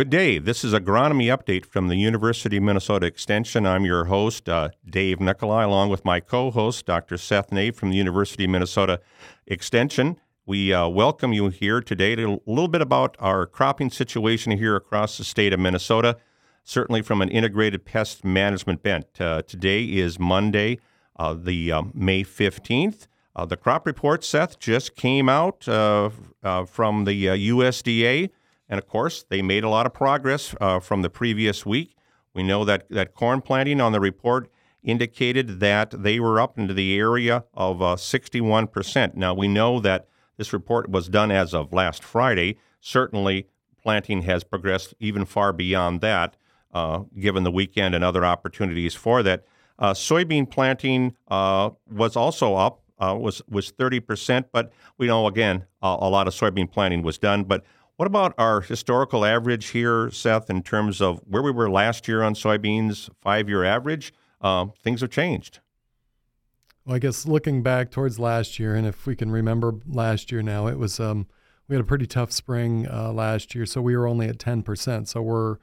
Good day. This is Agronomy Update from the University of Minnesota Extension. I'm your host, uh, Dave Nicolai, along with my co host, Dr. Seth Naeve from the University of Minnesota Extension. We uh, welcome you here today to a little bit about our cropping situation here across the state of Minnesota, certainly from an integrated pest management bent. Uh, today is Monday, uh, the uh, May 15th. Uh, the crop report, Seth, just came out from the USDA. And of course, they made a lot of progress uh, from the previous week. We know that, that corn planting on the report indicated that they were up into the area of uh, 61%. Now, we know that this report was done as of last Friday. Certainly, planting has progressed even far beyond that, uh, given the weekend and other opportunities for that. Uh, soybean planting uh, was also up, uh, was was 30%, but we know again a lot of soybean planting was done. But what about our historical average here, Seth, in terms of where we were last year on soybeans, five year average? Uh, things have changed. Well, I guess looking back towards last year, and if we can remember last year now, it was um, we had a pretty tough spring uh, last year, so we were only at 10%. So we're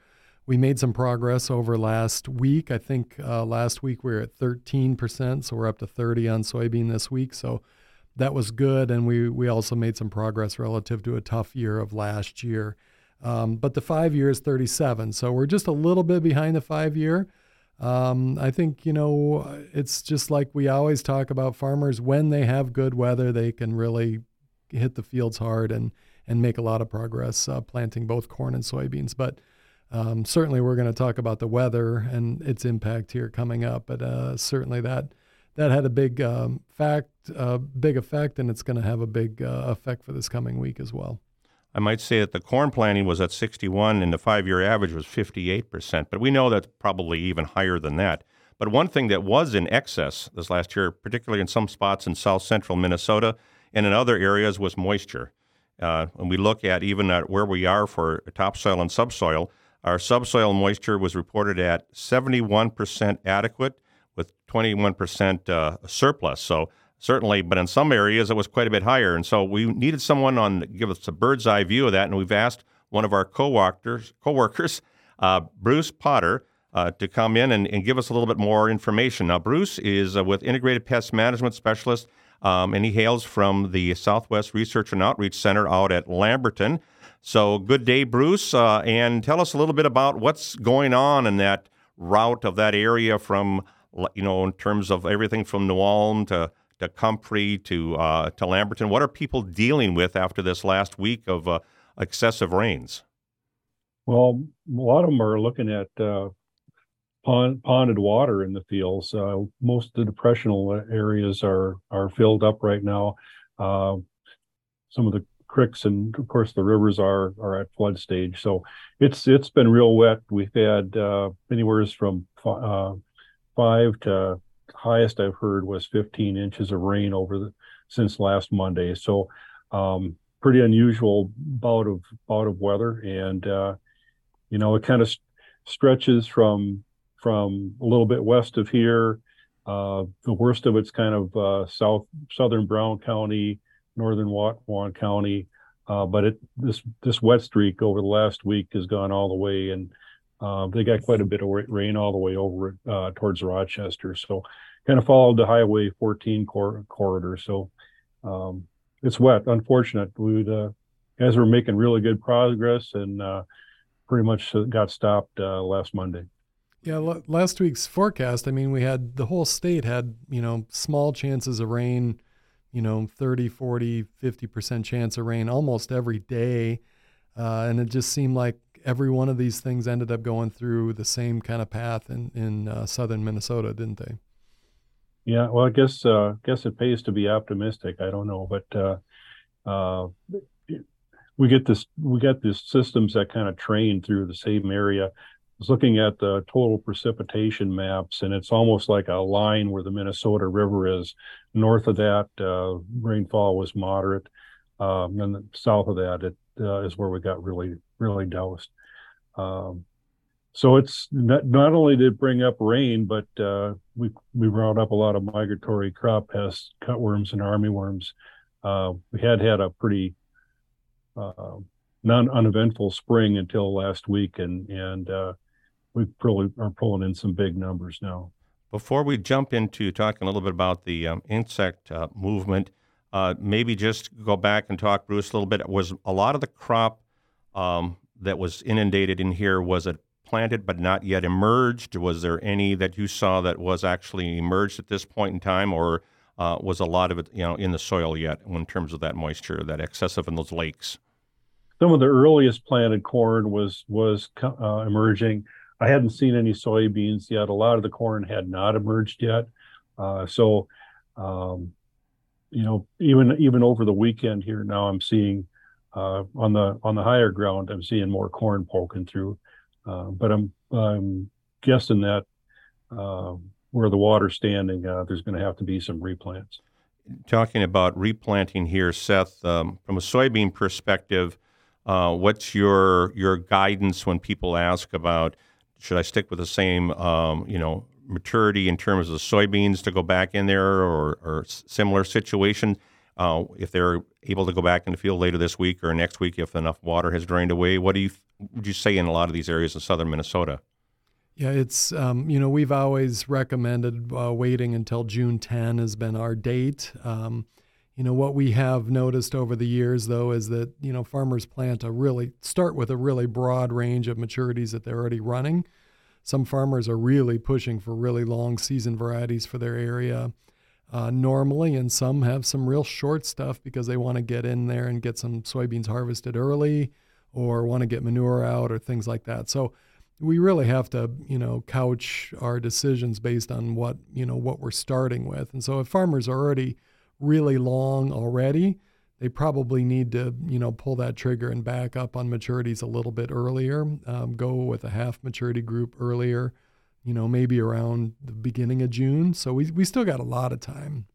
we made some progress over last week. I think uh, last week we were at 13%, so we're up to 30 on soybean this week. So that was good, and we we also made some progress relative to a tough year of last year. Um, but the five year is 37, so we're just a little bit behind the five year. Um, I think you know it's just like we always talk about farmers when they have good weather, they can really hit the fields hard and and make a lot of progress uh, planting both corn and soybeans. But um, certainly, we're going to talk about the weather and its impact here coming up. But uh, certainly that that had a big um, fact, uh, big effect, and it's going to have a big uh, effect for this coming week as well. I might say that the corn planting was at 61 and the five year average was 58%, but we know that's probably even higher than that. But one thing that was in excess this last year, particularly in some spots in south central Minnesota and in other areas, was moisture. Uh, when we look at even at where we are for topsoil and subsoil, our subsoil moisture was reported at 71% adequate with 21% uh, surplus. So certainly, but in some areas it was quite a bit higher. And so we needed someone on give us a bird's eye view of that. And we've asked one of our co-workers, co-workers uh, Bruce Potter, uh, to come in and, and, give us a little bit more information. Now, Bruce is uh, with Integrated Pest Management Specialist, um, and he hails from the Southwest Research and Outreach Center out at Lamberton. So, good day, Bruce, uh, and tell us a little bit about what's going on in that route of that area from you know, in terms of everything from New Ulm to to Comfrey to uh, to Lamberton? What are people dealing with after this last week of uh, excessive rains? Well, a lot of them are looking at uh, pond, ponded water in the fields. Uh, most of the depressional areas are are filled up right now. Uh, some of the creeks and of course the rivers are are at flood stage. So it's it's been real wet. We've had uh, anywhere from five to highest I've heard was 15 inches of rain over the since last Monday. So um, pretty unusual bout of bout of weather, and uh, you know it kind of st- stretches from from a little bit west of here. Uh, the worst of it's kind of uh, south southern Brown County, northern Watonwan County, uh, but it this this wet streak over the last week has gone all the way and uh, they got quite a bit of rain all the way over uh, towards Rochester, so kind of followed the Highway 14 cor- corridor. So um, it's wet. Unfortunate. We uh, guys were making really good progress and uh, pretty much got stopped uh, last Monday. Yeah, l- last week's forecast. I mean, we had the whole state had you know small chances of rain, you know 30, 40, 50 percent chance of rain almost every day, uh, and it just seemed like every one of these things ended up going through the same kind of path in in uh, southern Minnesota, didn't they? Yeah, well, I guess uh, guess it pays to be optimistic. I don't know, but uh, uh, we get this we got these systems that kind of train through the same area. I was looking at the total precipitation maps, and it's almost like a line where the Minnesota River is. North of that, uh, rainfall was moderate, um, and south of that, it uh, is where we got really really doused. Um, so it's not, not only did it bring up rain, but uh, we we brought up a lot of migratory crop pests, cutworms and armyworms. Uh, we had had a pretty uh, non uneventful spring until last week, and and uh, we probably are pulling in some big numbers now. Before we jump into talking a little bit about the um, insect uh, movement, uh, maybe just go back and talk, Bruce, a little bit. Was a lot of the crop um, that was inundated in here was it planted but not yet emerged? Was there any that you saw that was actually emerged at this point in time, or uh, was a lot of it, you know, in the soil yet in terms of that moisture, that excessive in those lakes? Some of the earliest planted corn was was uh, emerging. I hadn't seen any soybeans yet. A lot of the corn had not emerged yet. Uh, so, um, you know, even even over the weekend here now, I'm seeing uh, on the on the higher ground, I'm seeing more corn poking through. Uh, but I'm I'm guessing that uh, where the water's standing, uh, there's going to have to be some replants. Talking about replanting here, Seth, um, from a soybean perspective, uh, what's your your guidance when people ask about should I stick with the same, um, you know, maturity in terms of soybeans to go back in there or, or similar situation? Uh, if they're able to go back in the field later this week or next week, if enough water has drained away, what do you would you say in a lot of these areas in southern Minnesota? Yeah, it's um, you know we've always recommended uh, waiting until June 10 has been our date. Um, you know what we have noticed over the years though is that you know farmers plant a really start with a really broad range of maturities that they're already running. Some farmers are really pushing for really long season varieties for their area uh, normally, and some have some real short stuff because they want to get in there and get some soybeans harvested early, or want to get manure out or things like that. So we really have to you know couch our decisions based on what you know what we're starting with. And so if farmers are already really long already, they probably need to, you know, pull that trigger and back up on maturities a little bit earlier. Um, go with a half maturity group earlier, you know, maybe around the beginning of June. So we we still got a lot of time.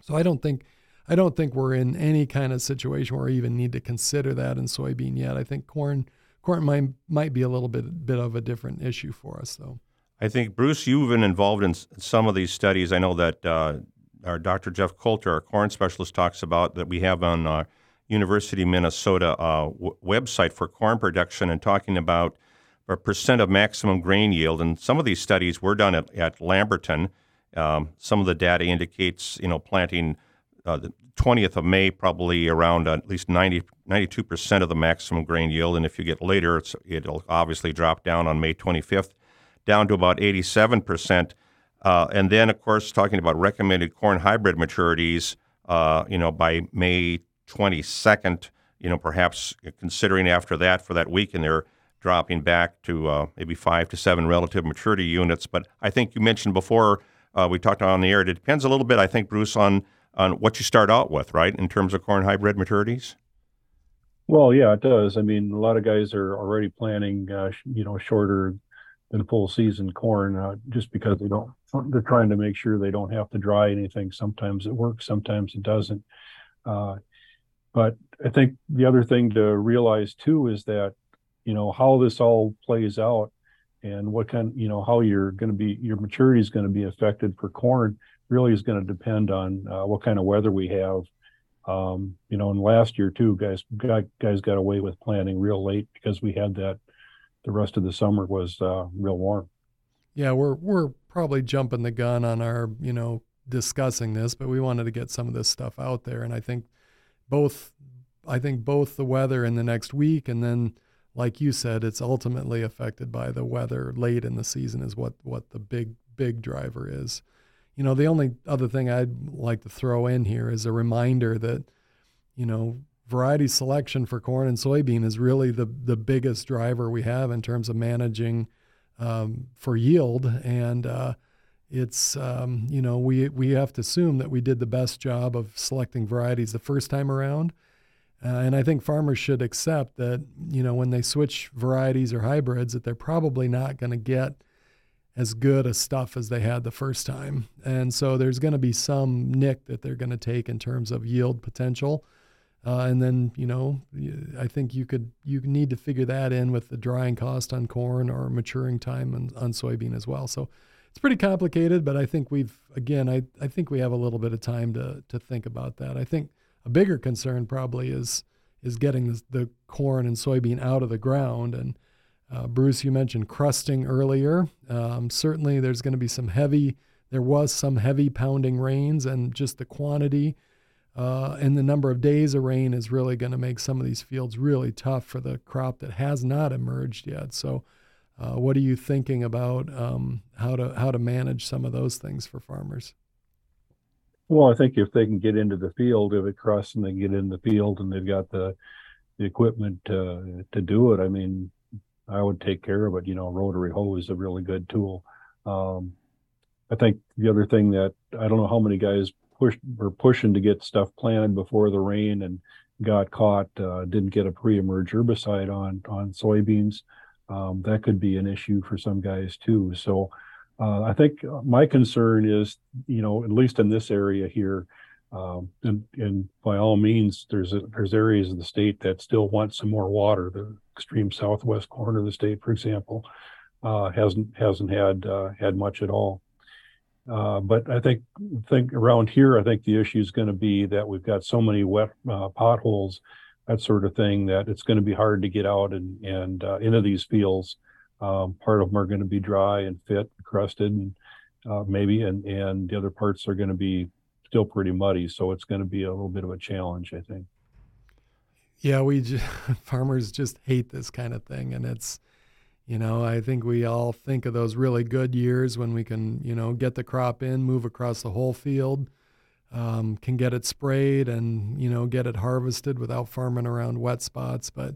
So I don't think I don't think we're in any kind of situation where we even need to consider that in soybean yet. I think corn corn might might be a little bit bit of a different issue for us though. I think Bruce, you've been involved in some of these studies. I know that uh, our Dr. Jeff Coulter, our corn specialist, talks about that we have on our University Minnesota uh, w- website for corn production and talking about a percent of maximum grain yield. And some of these studies were done at, at Lamberton. Um, some of the data indicates, you know, planting uh, the 20th of May, probably around at least 90, 92% of the maximum grain yield. And if you get later, it'll obviously drop down on May 25th, down to about 87%. Uh, and then, of course, talking about recommended corn hybrid maturities, uh, you know, by May 22nd, you know, perhaps considering after that for that week, and they're dropping back to uh, maybe five to seven relative maturity units. But I think you mentioned before uh, we talked on the air. It depends a little bit, I think, Bruce, on on what you start out with, right, in terms of corn hybrid maturities. Well, yeah, it does. I mean, a lot of guys are already planning, uh, you know, shorter than full season corn, uh, just because they don't they're trying to make sure they don't have to dry anything. Sometimes it works, sometimes it doesn't. Uh, but I think the other thing to realize too is that, you know, how this all plays out and what kind, you know, how you're going to be, your maturity is going to be affected for corn really is going to depend on uh, what kind of weather we have. Um, you know, and last year too, guys, guys got away with planting real late because we had that. The rest of the summer was uh, real warm. Yeah, we're we're probably jumping the gun on our, you know, discussing this, but we wanted to get some of this stuff out there. And I think both, I think both the weather in the next week and then, like you said, it's ultimately affected by the weather late in the season is what, what the big, big driver is. You know, the only other thing I'd like to throw in here is a reminder that, you know, variety selection for corn and soybean is really the, the biggest driver we have in terms of managing – um, for yield. And uh, it's um, you know we we have to assume that we did the best job of selecting varieties the first time around. Uh, and I think farmers should accept that you know when they switch varieties or hybrids that they're probably not going to get as good a stuff as they had the first time. And so there's going to be some nick that they're going to take in terms of yield potential. Uh, and then, you know, I think you could you need to figure that in with the drying cost on corn or maturing time on, on soybean as well. So it's pretty complicated, but I think we've again, I, I think we have a little bit of time to to think about that. I think a bigger concern probably is is getting the, the corn and soybean out of the ground. And uh, Bruce, you mentioned crusting earlier. Um, certainly, there's going to be some heavy. There was some heavy pounding rains, and just the quantity uh, and the number of days of rain is really going to make some of these fields really tough for the crop that has not emerged yet. So, uh, what are you thinking about um, how to how to manage some of those things for farmers? Well, I think if they can get into the field, if it crosses and they get in the field and they've got the the equipment to to do it, I mean, I would take care of it. You know, rotary hoe is a really good tool. Um, I think the other thing that I don't know how many guys push were pushing to get stuff planted before the rain and got caught, uh, didn't get a pre-emerge herbicide on on soybeans. Um, that could be an issue for some guys too. So uh, I think my concern is, you know, at least in this area here, um, and, and by all means, there's a, there's areas of the state that still want some more water. The extreme southwest corner of the state, for example, uh, hasn't hasn't had uh, had much at all. Uh, but I think think around here, I think the issue is going to be that we've got so many wet uh, potholes, that sort of thing, that it's going to be hard to get out and and uh, into these fields um, part of them are going to be dry and fit, and crusted, and uh, maybe, and and the other parts are going to be still pretty muddy. So it's going to be a little bit of a challenge, I think. Yeah, we just, farmers just hate this kind of thing, and it's, you know, I think we all think of those really good years when we can, you know, get the crop in, move across the whole field. Um, can get it sprayed and you know get it harvested without farming around wet spots but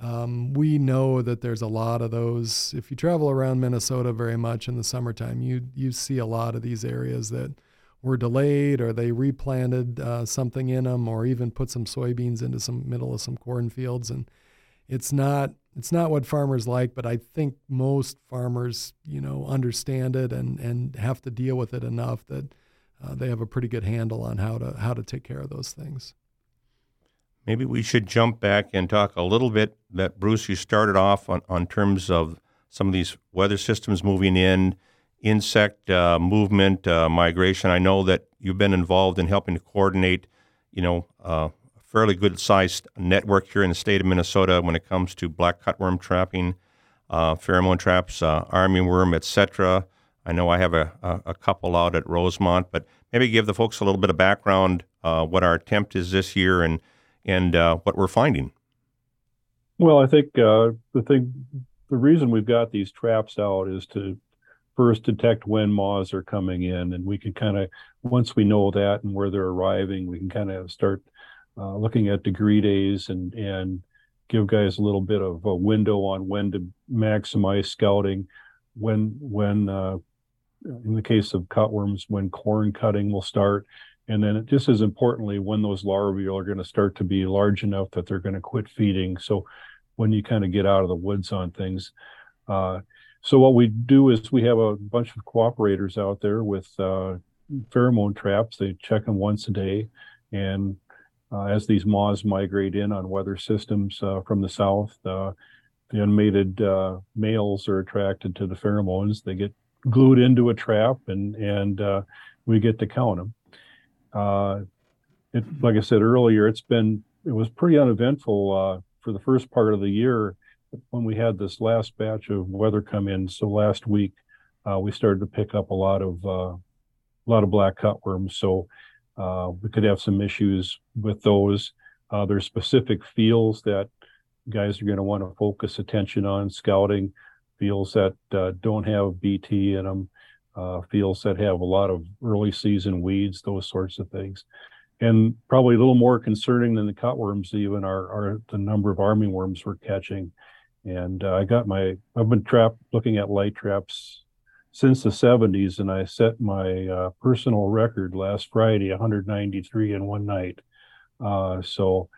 um, we know that there's a lot of those. If you travel around Minnesota very much in the summertime, you you see a lot of these areas that were delayed or they replanted uh, something in them or even put some soybeans into some middle of some cornfields and it's not it's not what farmers like but i think most farmers you know understand it and and have to deal with it enough that uh, they have a pretty good handle on how to how to take care of those things Maybe we should jump back and talk a little bit that Bruce, you started off on, on terms of some of these weather systems moving in, insect uh, movement, uh, migration. I know that you've been involved in helping to coordinate, you know, uh, a fairly good sized network here in the state of Minnesota when it comes to black cutworm trapping, uh, pheromone traps, uh, armyworm, etc. I know I have a, a, a, couple out at Rosemount, but maybe give the folks a little bit of background uh, what our attempt is this year and and uh, what we're finding? Well, I think uh, the thing, the reason we've got these traps out is to first detect when moths are coming in, and we can kind of once we know that and where they're arriving, we can kind of start uh, looking at degree days and and give guys a little bit of a window on when to maximize scouting, when when uh, in the case of cutworms, when corn cutting will start, and then just as importantly, when those larvae are going to start to be large enough that they're going to quit feeding. So when you kind of get out of the woods on things. Uh, so what we do is we have a bunch of cooperators out there with uh, pheromone traps. They check them once a day. And uh, as these moths migrate in on weather systems uh, from the south, uh, the unmated uh, males are attracted to the pheromones. They get glued into a trap and, and we get to count them. Uh, it, like I said earlier, it's been it was pretty uneventful uh, for the first part of the year when we had this last batch of weather come in. So last week uh, we started to pick up a lot of uh, a lot of black cutworms. So uh, we could have some issues with those. Uh, there's specific fields that guys are going to want to focus attention on scouting fields that don't have BT in them uh, fields that have a lot of early season weeds, those sorts of things. And probably a little more concerning than the cutworms, even are, are the number of armyworms we're catching. And uh, I got my, I've been trap looking at light traps since the 70s, and I set my uh, personal record last Friday, 193 in one night. Uh, so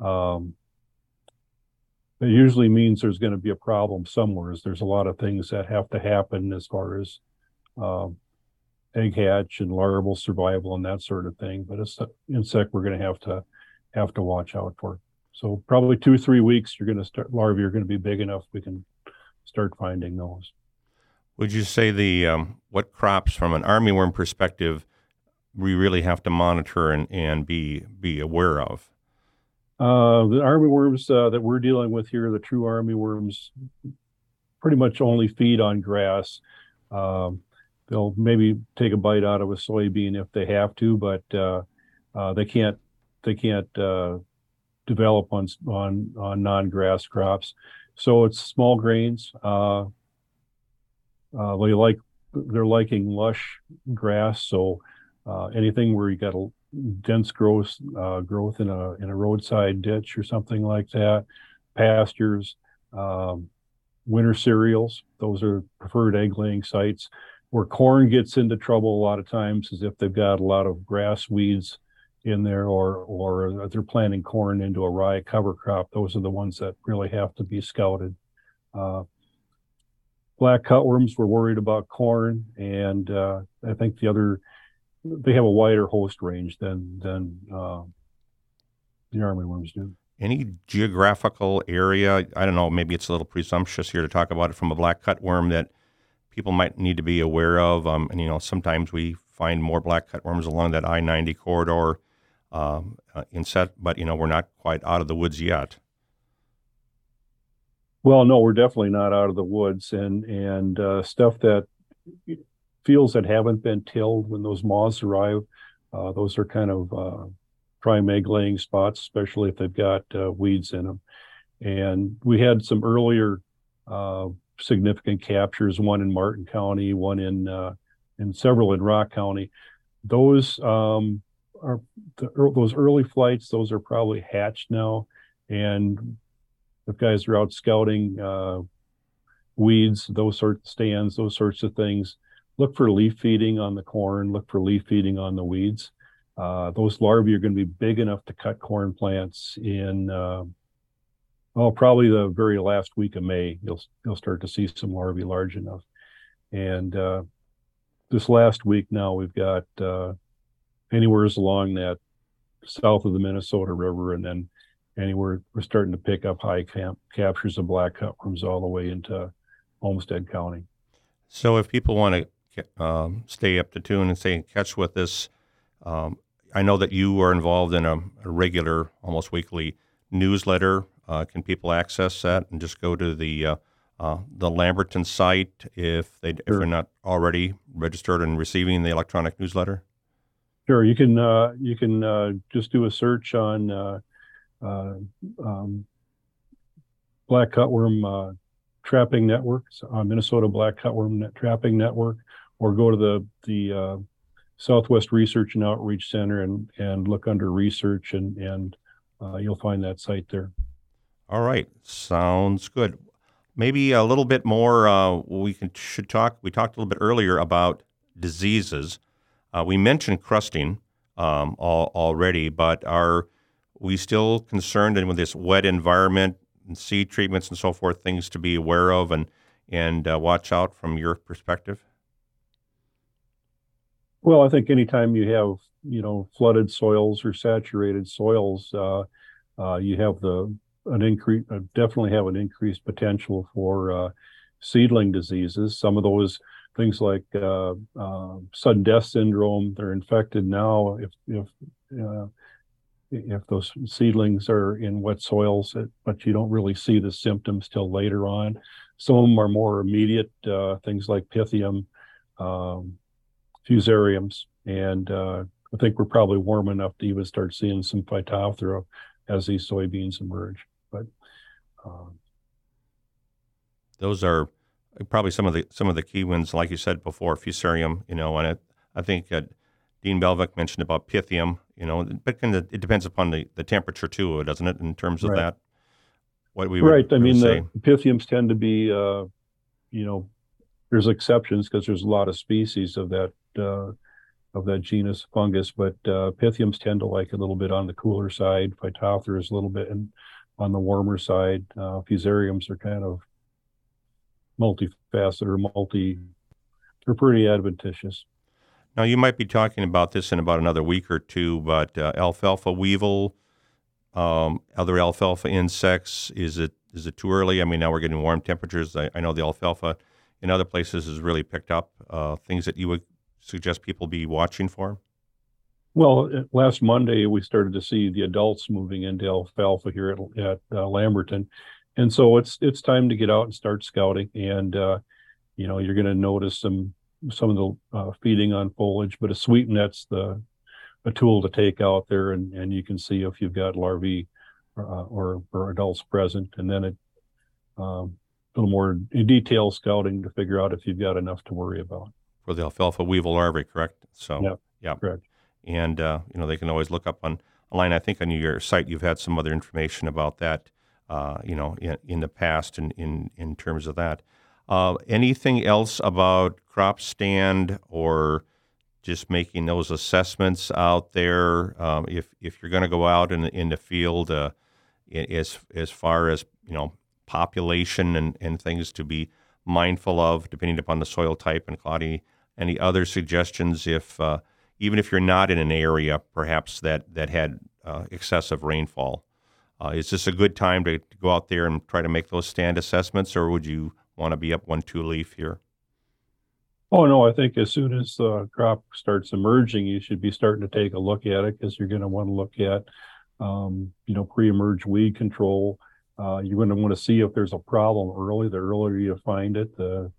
um, it usually means there's going to be a problem somewhere. There's a lot of things that have to happen as far as um, egg hatch and larval survival and that sort of thing. But it's an insect we're going to have to have to watch out for. So probably two or three weeks, you're going to start larvae are going to be big enough we can start finding those. Would you say the um, what crops from an armyworm perspective we really have to monitor and, and be be aware of? Uh, the armyworms uh, that we're dealing with here, the true armyworms, pretty much only feed on grass. Um, they'll maybe take a bite out of a soybean if they have to, but uh, uh, they can't they can't uh, develop on on on non-grass crops. So it's small grains. Uh, uh, they like they're liking lush grass. So uh, anything where you got a dense growth growth in a in a roadside ditch or something like that, pastures, um, winter cereals. Those are preferred egg laying sites. Where corn gets into trouble a lot of times is if they've got a lot of grass weeds in there or or they're planting corn into a rye cover crop. Those are the ones that really have to be scouted. Uh, black cutworms we're worried about corn and uh, I think the other they have a wider host range than than uh, the armyworms do. Any geographical area? I don't know. Maybe it's a little presumptuous here to talk about it from a black cutworm that people might need to be aware of. Um, and you know, sometimes we find more black cutworms along that I ninety corridor um, uh, in set, but you know we're not quite out of the woods yet. Well, no, we're definitely not out of the woods, and and uh, stuff that fields that haven't been tilled when those moths arrive, uh, those are kind of uh, prime egg laying spots, especially if they've got uh, weeds in them. And we had some earlier uh, significant captures, one in Martin County, one in and several in Rock County. Those um, are the, those early flights, those are probably hatched now. And if guys are out scouting uh, weeds, those sort of stands, those sorts of things, look for leaf feeding on the corn, look for leaf feeding on the weeds. Uh, those larvae are going to be big enough to cut corn plants in, well, probably the very last week of May. You'll you'll start to see some larvae large enough. And uh, this last week now, we've got uh, anywhere's along that south of the Minnesota River, and then anywhere we're starting to pick up high camp captures of black cutworms all the way into Olmsted County. So, if people want to um, stay up to tune and stay in catch with this, um, I know that you are involved in a, a regular, almost weekly newsletter. Uh, can people access that and just go to the uh, uh, the Lamberton site if they sure. if they're not already registered and receiving the electronic newsletter? Sure, you can uh, you can uh, just do a search on uh, uh um, black cutworm uh, trapping networks, uh, Minnesota Black Cutworm Net Trapping Network, or go to the the Southwest Research and Outreach Center and and look under research and and you'll find that site there. All right, sounds good. Maybe a little bit more. we can, should talk. We talked a little bit earlier about diseases. Uh, we mentioned crusting um, all, already, but are we still concerned and with this wet environment and seed treatments and so forth, things to be aware of and and uh, watch out from your perspective? Well, I think anytime you have you know flooded soils or saturated soils, uh, uh you have the an increase uh, definitely have an increased potential for uh, seedling diseases. Some of those things like uh, uh, sudden death syndrome. They're infected now if if uh, if those seedlings are in wet soils, but you don't really see the symptoms till later on. Some of them are more immediate, uh, things like Pythium, um, fusariums, and I think we're probably warm enough to even start seeing some Phytophthora as these soybeans emerge. But uh, those are probably some of the some of the key ones, like you said before, fusarium, you know, and it, I think uh, Dean Malvick mentioned about pythium, you know, but the, it depends upon the, the temperature too, doesn't it, in terms of right. that? What we right. I mean, say. the pythiums tend to be, uh, you know, there's exceptions because there's a lot of species of that uh, of that genus fungus, but uh, pythiums tend to like a little bit on the cooler side. Phytophthora is a little bit in, on the warmer side. Uh, fusariums are kind of multifaceted or multi, they're pretty adventitious. Now, you might be talking about this in about another week or two, but uh, alfalfa weevil, um, other alfalfa insects, is it is it too early? I mean, now we're getting warm temperatures. I, I know the alfalfa in other places has really picked up. Uh, things that you would suggest people be watching for? Well, uh, last Monday we started to see the adults moving into alfalfa here at, at uh, Lamberton, and so it's it's time to get out and start scouting. And uh, you know you're going to notice some some of the uh, feeding on foliage, but a sweep net's the a tool to take out there, and and you can see if you've got larvae uh, or or adults present, and then it um, a little more detailed scouting to figure out if you've got enough to worry about for the alfalfa weevil larvae. Correct. So yeah, yeah, correct and uh, you know they can always look up on online. I think on your site you've had some other information about that. Uh, you know, in, in, the past, in, in in terms of that. Uh, anything else about crop stand or just making those assessments out there? Um, if if you're going to go out in in the field, uh, as as far as you know, population and, and things to be mindful of, depending upon the soil type and cloudy. Any other suggestions if uh, even if you're not in an area perhaps that that had uh, excessive rainfall. Uh, is this a good time to, to, go out there and try to make those stand assessments, or would you want to be up one two leaf here? Oh no, I think as soon as the crop starts emerging, you should be starting to take a look at it because you're going to want to look at, um, you know, pre-emerge weed control. Uh, you're going to want to see if there's a problem early. The earlier you find it, the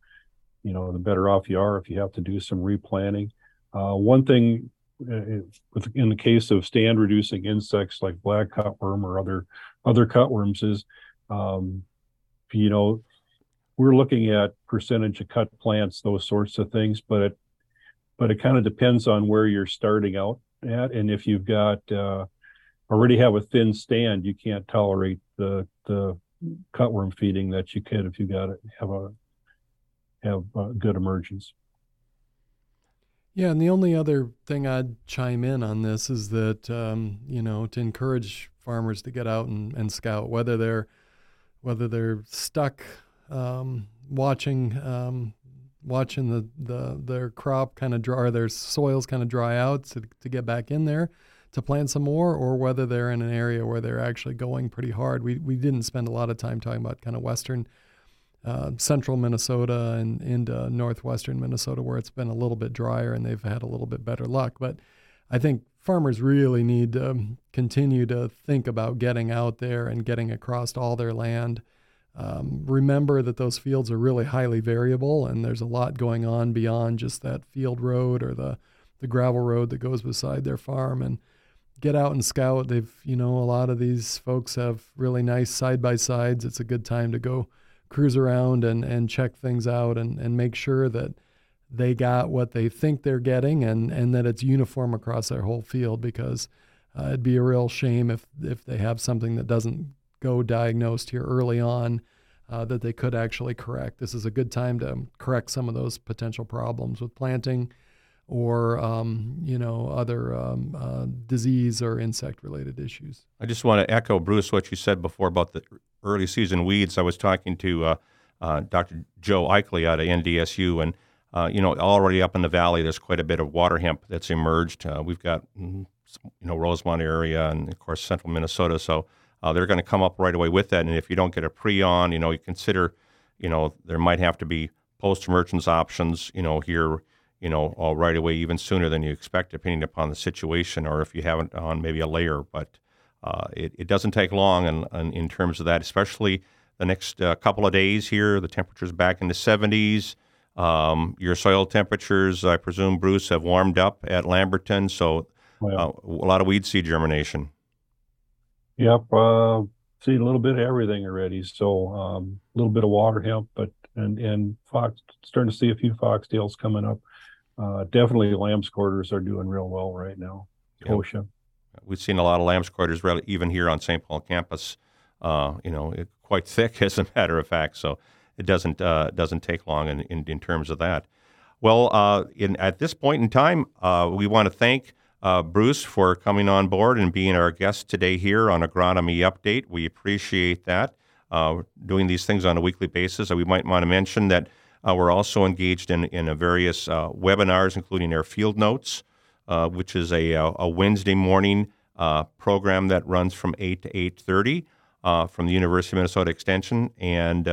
you know, the better off you are if you have to do some replanting. Uh, one thing uh, in the case of stand reducing insects like black cutworm or other other cutworms is, um, you know, we're looking at percentage of cut plants, those sorts of things, but it, but it kind of depends on where you're starting out at, and if you've got uh, already have a thin stand, you can't tolerate the the cutworm feeding that you could if you got it have a have a good emergence. Yeah, and the only other thing I'd chime in on this is that um, you know to encourage farmers to get out and, and scout, whether they're whether they're stuck um, watching um, watching the, the their crop kind of dry, or their soils kind of dry out to, to get back in there to plant some more, or whether they're in an area where they're actually going pretty hard. We we didn't spend a lot of time talking about kind of western uh, central Minnesota and into northwestern Minnesota, where it's been a little bit drier and they've had a little bit better luck. But I think farmers really need to continue to think about getting out there and getting across all their land. Um, remember that those fields are really highly variable, and there's a lot going on beyond just that field road or the the gravel road that goes beside their farm. And get out and scout. They've, you know, a lot of these folks have really nice side by sides. It's a good time to go cruise around and, and check things out and, and make sure that they got what they think they're getting and, and that it's uniform across their whole field because uh, it'd be a real shame if, if they have something that doesn't go diagnosed here early on uh, that they could actually correct. This is a good time to correct some of those potential problems with planting or um, you know other um, uh, disease or insect related issues. I just want to echo Bruce what you said before about the early season weeds. I was talking to uh, uh, Dr. Joe Ikley out of NDSU, and uh, you know already up in the valley, there's quite a bit of water hemp that's emerged. Uh, we've got mm, you know Rosemount area and of course central Minnesota, so uh, they're going to come up right away with that. And if you don't get a pre on, you know you consider you know there might have to be post emergence options. You know here you know, all right away, even sooner than you expect, depending upon the situation, or if you haven't on maybe a layer. But uh, it, it doesn't take long in, in, in, terms of that, especially the next uh, couple of days here. The temperature's back in the 70s. Um, your soil temperatures, I presume, Bruce, have warmed up at Lamberton, so uh, a lot of weed seed germination. Yep, uh, seen a little bit of everything already. So um, a little bit of water hemp, but and and fox starting to see a few foxtails coming up uh, definitely lamb's quarters are doing real well right now. Kochia. We've seen a lot of lamb's quarters, even here on St. Paul campus. Uh, you know, it, quite thick, as a matter of fact. So it doesn't uh, doesn't take long in, in, in, terms of that. Well, uh, in, at this point in time, uh, we want to thank uh, Bruce for coming on board and being our guest today here on Agronomy Update. We appreciate that. Uh, doing these things on a weekly basis. we might want to mention that uh, we're also engaged in, in various uh, webinars, including our Field Notes, uh, which is a, uh, a Wednesday morning program that runs from 8 to 8.30 uh, from the University of Minnesota Extension. And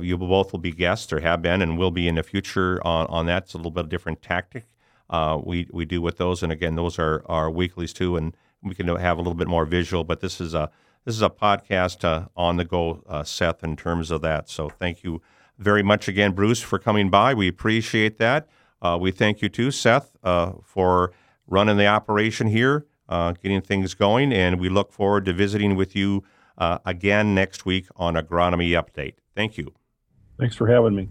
you both will be guests or have been and will be in the future on, on that. It's a little bit of different tactic. uh, we we do with those. And again, those are our weeklies too, and we can have a little bit more visual. But this is a this is a podcast uh, on the go, uh, Seth, in terms of that. So thank you very much again, Bruce, for coming by. We appreciate that. Uh, we thank you too, Seth, uh, for running the operation here, uh, getting things going, and we look forward to visiting with you again next week on Agronomy Update. Thank you. Thanks for having me.